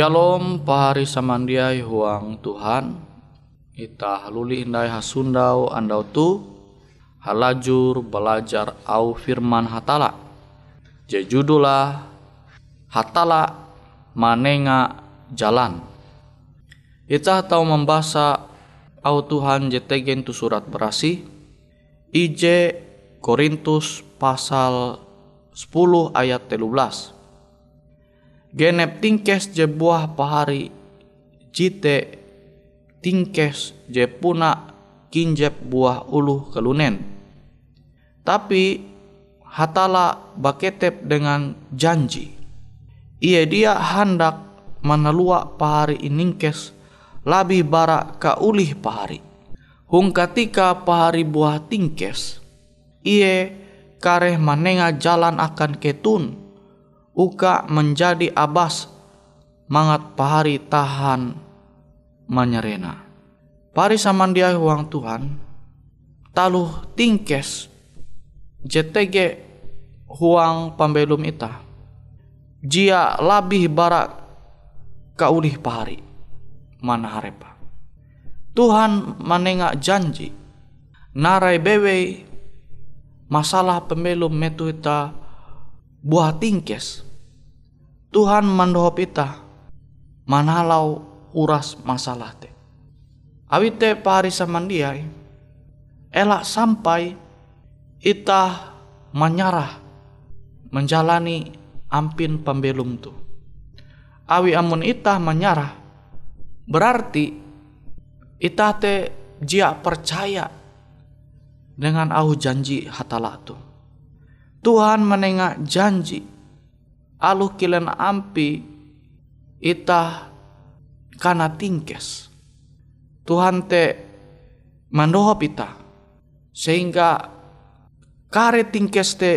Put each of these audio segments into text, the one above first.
Shalom pahari samandiai huang Tuhan. Ita haluli indai hasundau andau tu Halajur belajar au firman hatala. Jejudulah Hatala manenga jalan. Ita tahu membaca au Tuhan jetegen tu surat berasi. IJ Korintus pasal 10 ayat 13 genep tingkes je buah pahari jite tingkes je puna kinjep buah ulu kelunen. Tapi hatala baketep dengan janji. Ia dia hendak menelua pahari iningkes lebih bara ka ulih pahari. Hung ketika pahari buah tingkes ia kareh manenga jalan akan ketun uka menjadi abas mangat pahari tahan menyerena. Pari samandia uang Tuhan, taluh tingkes JTG huang pambelum ita. Jia labih barak kaulih pahari mana harepa. Tuhan manenga janji narai bewe masalah pembelum metu ita buah tingkes Tuhan mandohop ita manalau uras masalah te. Awite pari samandiai elak sampai ita menyarah menjalani ampin pembelum tu. Awi amun itah menyarah berarti itah te jia percaya dengan au janji hatala tu. Tuhan menengah janji alu kilen ampi itah kana tingkes. Tuhan te mandohop ita sehingga kare tingkes te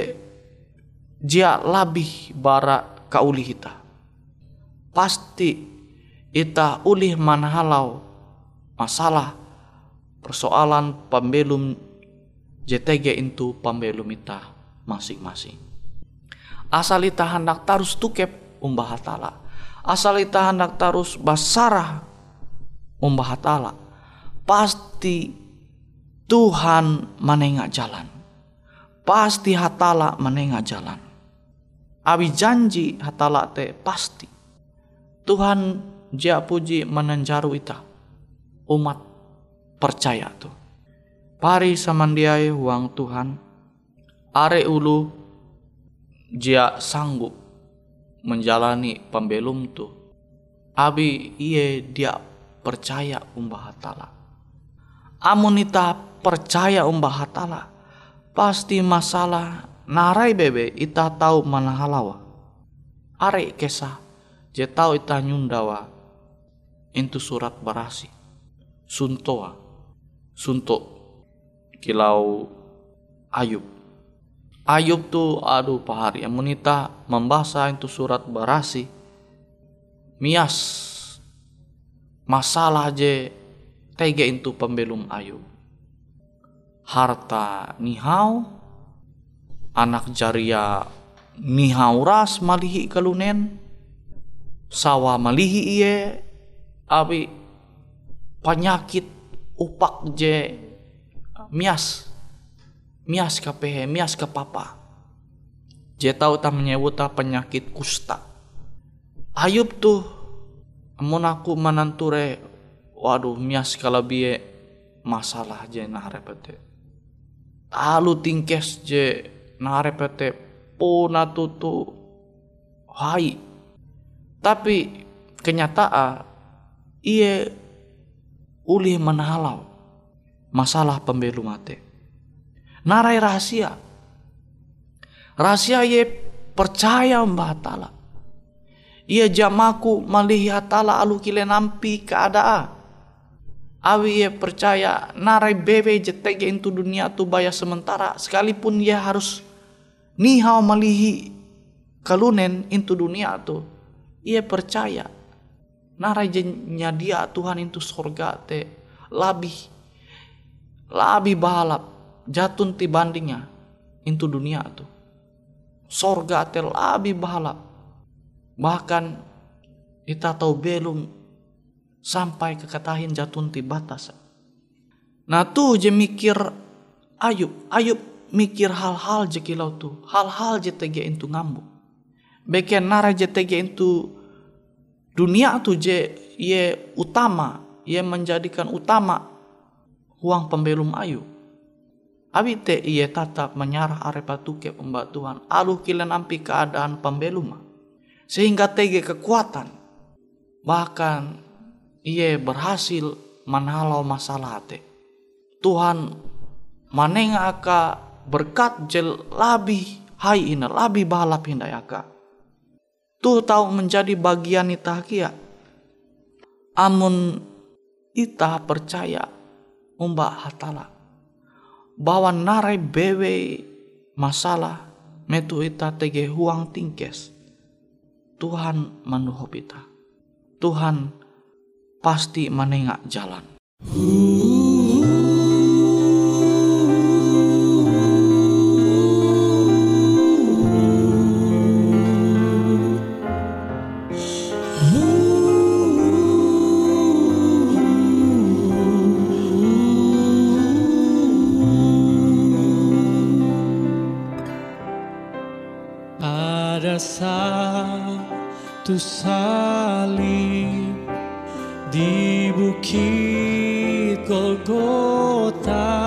jia labih bara kauli ita. Pasti ita ulih manhalau masalah persoalan pembelum JTG itu pembelum ita masing-masing. Asal ita hendak tarus tukep umbah hatala asal ita hendak terus basarah umbah hatala pasti Tuhan menengah jalan. Pasti hatala menengah jalan. Abi janji hatala te pasti. Tuhan jia puji menenjaru ita. Umat percaya tu. Pari samandiai uang Tuhan are ulu jia sanggup menjalani pembelum tu. Abi iye dia percaya umbah hatala. Amun ita percaya umbah hatala pasti masalah narai bebe ita tahu mana halawa. Are kesah je tahu ita nyundawa. Itu surat barasi. Suntoa. Sunto kilau ayub Ayub tu aduh pahari amunita membaca itu surat barasi. Mias masalah je tege itu pembelum Ayub. Harta nihau anak jaria nihau ras malihi kalunen sawa malihi iye abi penyakit upak je. Mias mias ke pehe, mias ke papa. Dia tahu tak menyebut penyakit kusta. Ayub tuh amun aku mananture waduh mias kalau biye masalah je nah repete. Lalu tingkes je nah repete puna tutu hai. Tapi kenyataan ia ulih menhalau masalah pembelu mate narai rahasia. Rahasia ye percaya mbah tala. Ia jamaku malihi hatala alu kile nampi keadaan. Awi ye percaya narai bebe jetege itu dunia tu baya sementara sekalipun ia harus nihau malihi kalunen itu dunia tu. Ia percaya narai jenya dia Tuhan itu sorga te labih labih balap jatun ti bandingnya. Into dunia tu sorga tel lebih bahalap bahkan kita tahu belum sampai ke katahin jatun ti batas. Nah tu je mikir ayub ayub mikir hal-hal je kilau tu. Hal-hal je tege itu ngambu beken nara je tege itu dunia tu je ye utama ye menjadikan utama uang pembelum ayub Abite ia tatap menyarah arepa tuke pembatuan. Alu kilen ampi keadaan pembeluma. Sehingga tege kekuatan. Bahkan ia berhasil menhalau masalah te. Tuhan manenga aka berkat jel labi hai ina labi balap hindai aka. Tuh tahu menjadi bagian itahakia. Amun ita percaya umbah hatala bawa narai bewe masalah metu ita tege huang tingkes. Tuhan manuhop ita. Tuhan pasti menengak jalan. Di bukit Golgota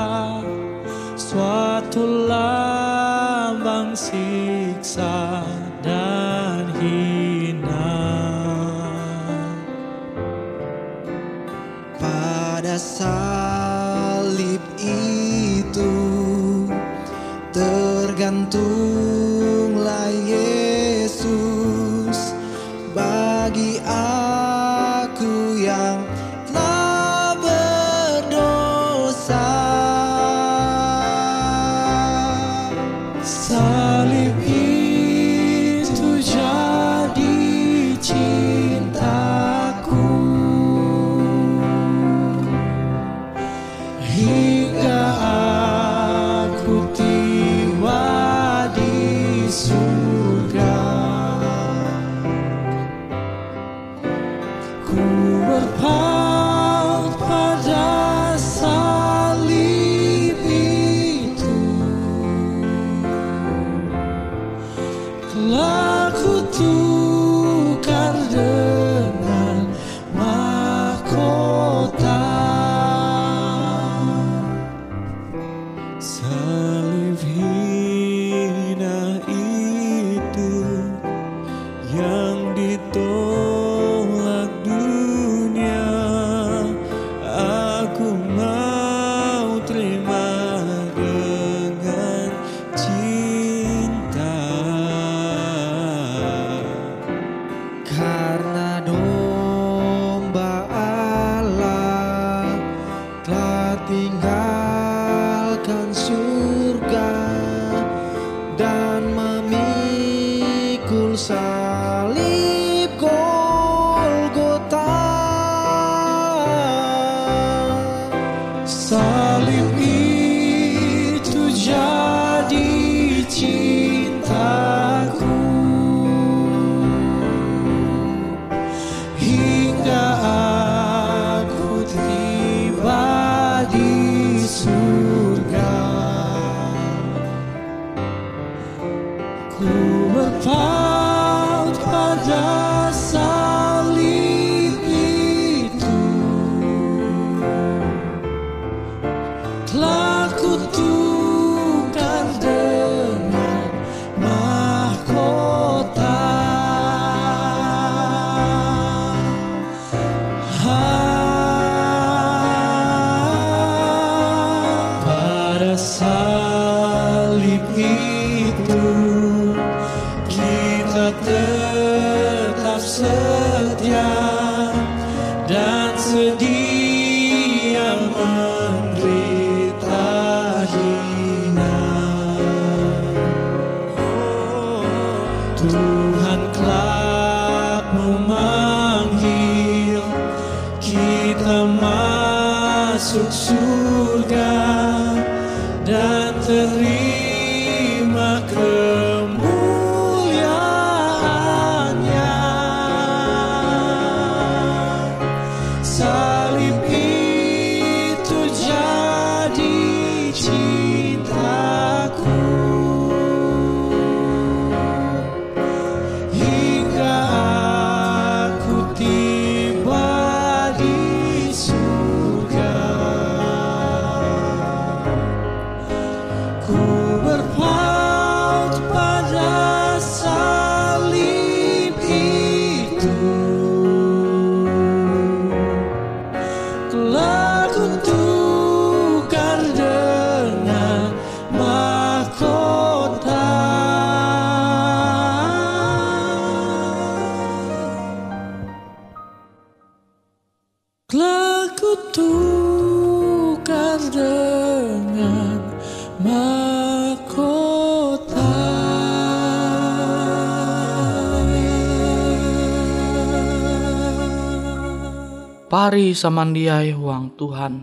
Pari samandiai huang Tuhan.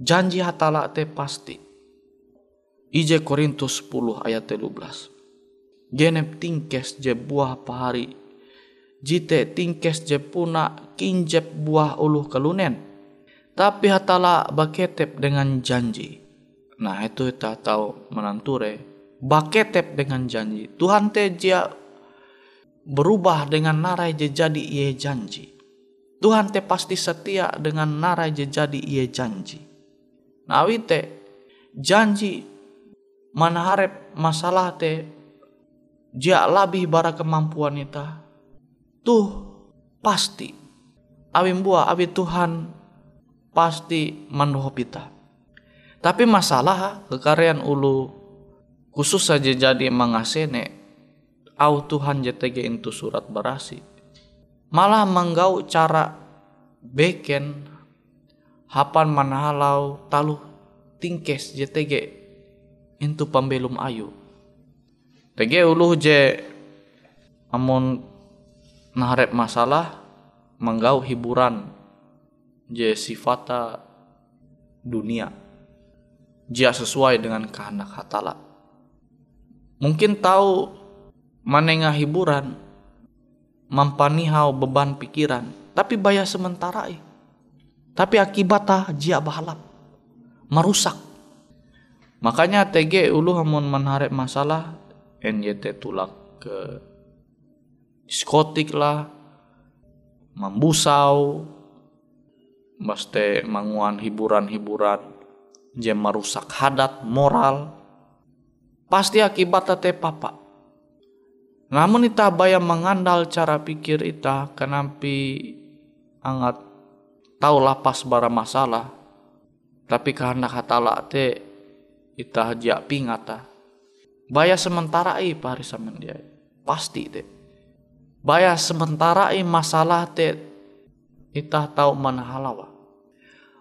Janji hatala te pasti. Ije Korintus 10 ayat 13. Genep tingkes je buah pahari. Jite tingkes je puna kinjep buah uluh kelunen. Tapi hatala baketep dengan janji. Nah itu kita tahu menanture. Baketep dengan janji. Tuhan te dia berubah dengan narai je jadi ia janji. Tuhan te pasti setia dengan narai je jadi ia janji. Nah te janji manaharep masalah te dia lebih bara kemampuan ita. Tuh pasti. Awin buah awi Tuhan pasti mandohop ita. Tapi masalah kekarian ulu khusus saja jadi mangasene au Tuhan JTG itu surat berasi. Malah menggau cara beken hapan manahalau talu tingkes JTG itu pembelum ayu. TG ulu je amun naharep masalah menggau hiburan je sifata dunia jia sesuai dengan kehendak hatala mungkin tahu manenga hiburan mampanihau beban pikiran. Tapi baya sementara eh. tapi akibatnya jia bahalap. Merusak. Makanya TG ulu hamun menharap masalah NYT tulak ke diskotik lah membusau mesti manguan hiburan-hiburan jam merusak hadat moral. Pasti akibatnya teh papa namun ita bayang mengandal cara pikir ita kenampi angat tahu lapas bara masalah. Tapi karena hatala te ita hajak pingata. Bayar sementara i pari sama dia pasti te. Bayar sementara i masalah te ita tahu mana halawa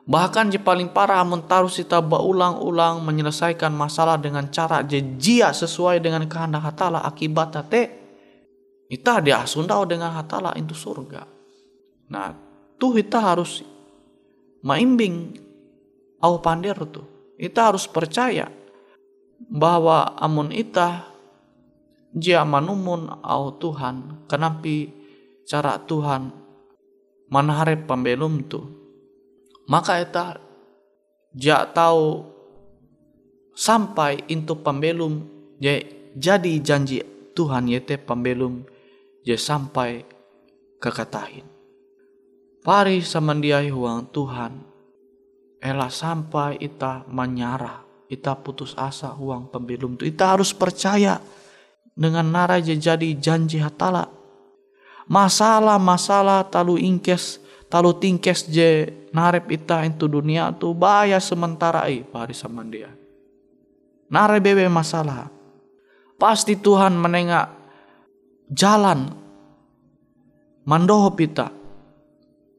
bahkan je paling parah amun tarus ita berulang-ulang menyelesaikan masalah dengan cara jejia sesuai dengan kehendak hatala akibat te ita dia sundau dengan hatala itu surga. Nah tuh ita harus maimbing au pandir tuh ita harus percaya bahwa amun ita jia manumun au Tuhan. Kenapi cara Tuhan manharep pembelum tu. Maka ita jia tahu sampai into pembelum jadi janji Tuhan yete pembelum je sampai kekatahin pari samandiai huang Tuhan ela sampai ita menyarah kita putus asa uang pembelum itu. Kita harus percaya dengan nara jadi janji hatala. Masalah-masalah talu ingkes, talu tingkes je narep ita itu dunia tu bahaya sementara i pari sama dia. Nare bebe masalah. Pasti Tuhan menengak jalan. Mandoho pita.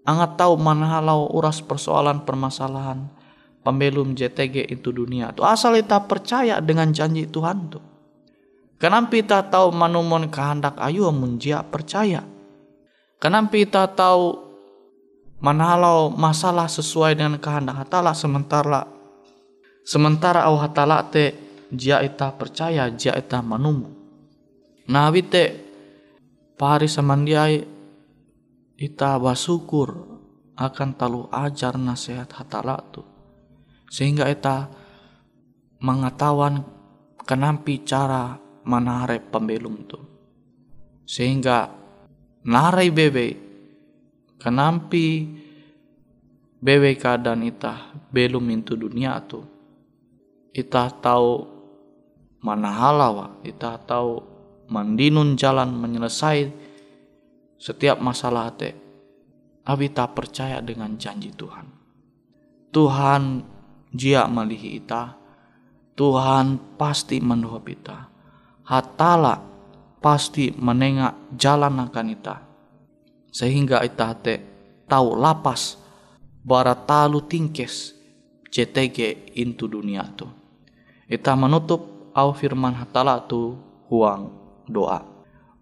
Angat tahu mana halau uras persoalan permasalahan pembelum JTG itu dunia tu. Asal kita percaya dengan janji Tuhan tu. Kenapa kita tahu manumon kehendak ayu munjia percaya. Kenapa kita tahu manalau masalah sesuai dengan kehendak hatala sementara. Sementara au hatala te jia ita percaya jia ita manumu. Nah wite pari samandiai ita basukur akan talu ajar nasihat hatala tu. Sehingga eta mengetahuan kenampi cara menare pembelum tu. Sehingga narai bebe kenampi bebe keadaan ita belum itu dunia tu. Ita tahu mana halawa ita tahu mandinun jalan menyelesai setiap masalah te abi tak percaya dengan janji Tuhan. Tuhan jia malihi ita. Tuhan pasti mendoa ita. Hatala pasti menengak jalan akan ita. Sehingga ita te tahu lapas talu tingkes CTG into dunia tu. Ita menutup au firman hatala tu huang doa.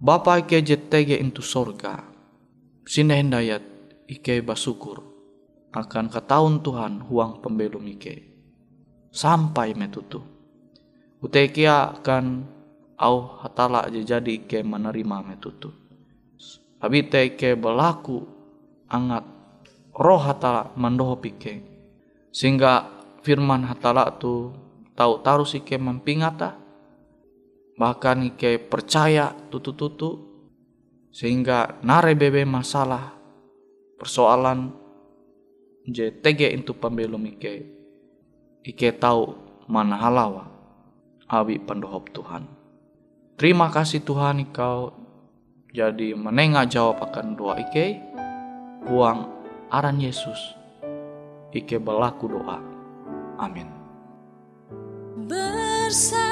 Bapa ike JTG into sorga. Sini hendayat ike basukur akan ketahuan Tuhan huang pembelum ike. Sampai metutu. Utekia akan au hatala aja jadi ke menerima metutu. Tapi teke berlaku angat roh hatala mandoho pike sehingga firman hatala tu tahu taruh ike mempingata bahkan ike percaya tutu-tutu sehingga nare bebe masalah persoalan je tege itu pembelum ike ike tahu mana halawa awi pendohop Tuhan terima kasih Tuhan kau jadi menengah jawab akan doa ike buang aran Yesus Ike belaku doa. Amin. Bersabdalah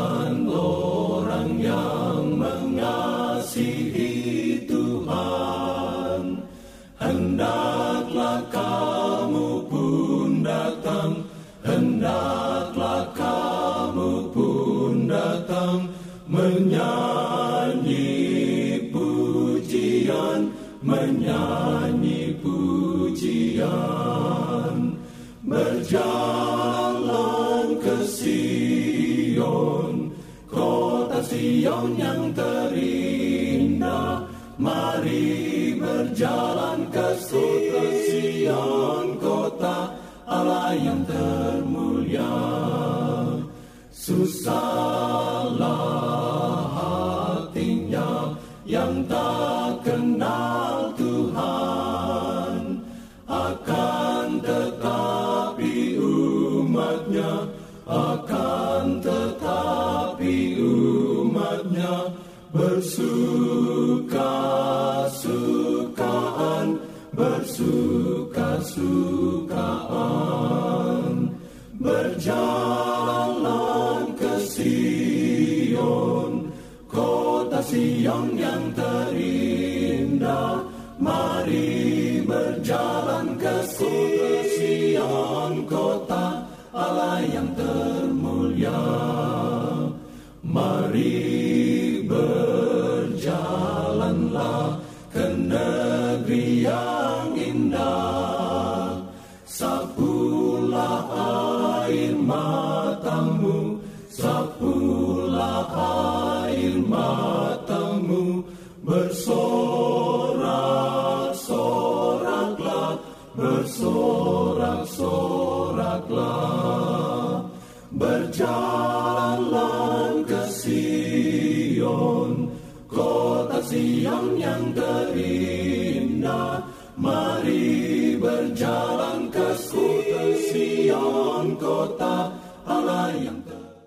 Menyanyi pujian Menyanyi pujian. Berjalan ke Sion Kota Sion yang terindah. Mari berjalan ke Sion Kota Allah yang termulia. Susahlah yang terindah Mari berjalan ke Sion kota. Allah yang termulia Mari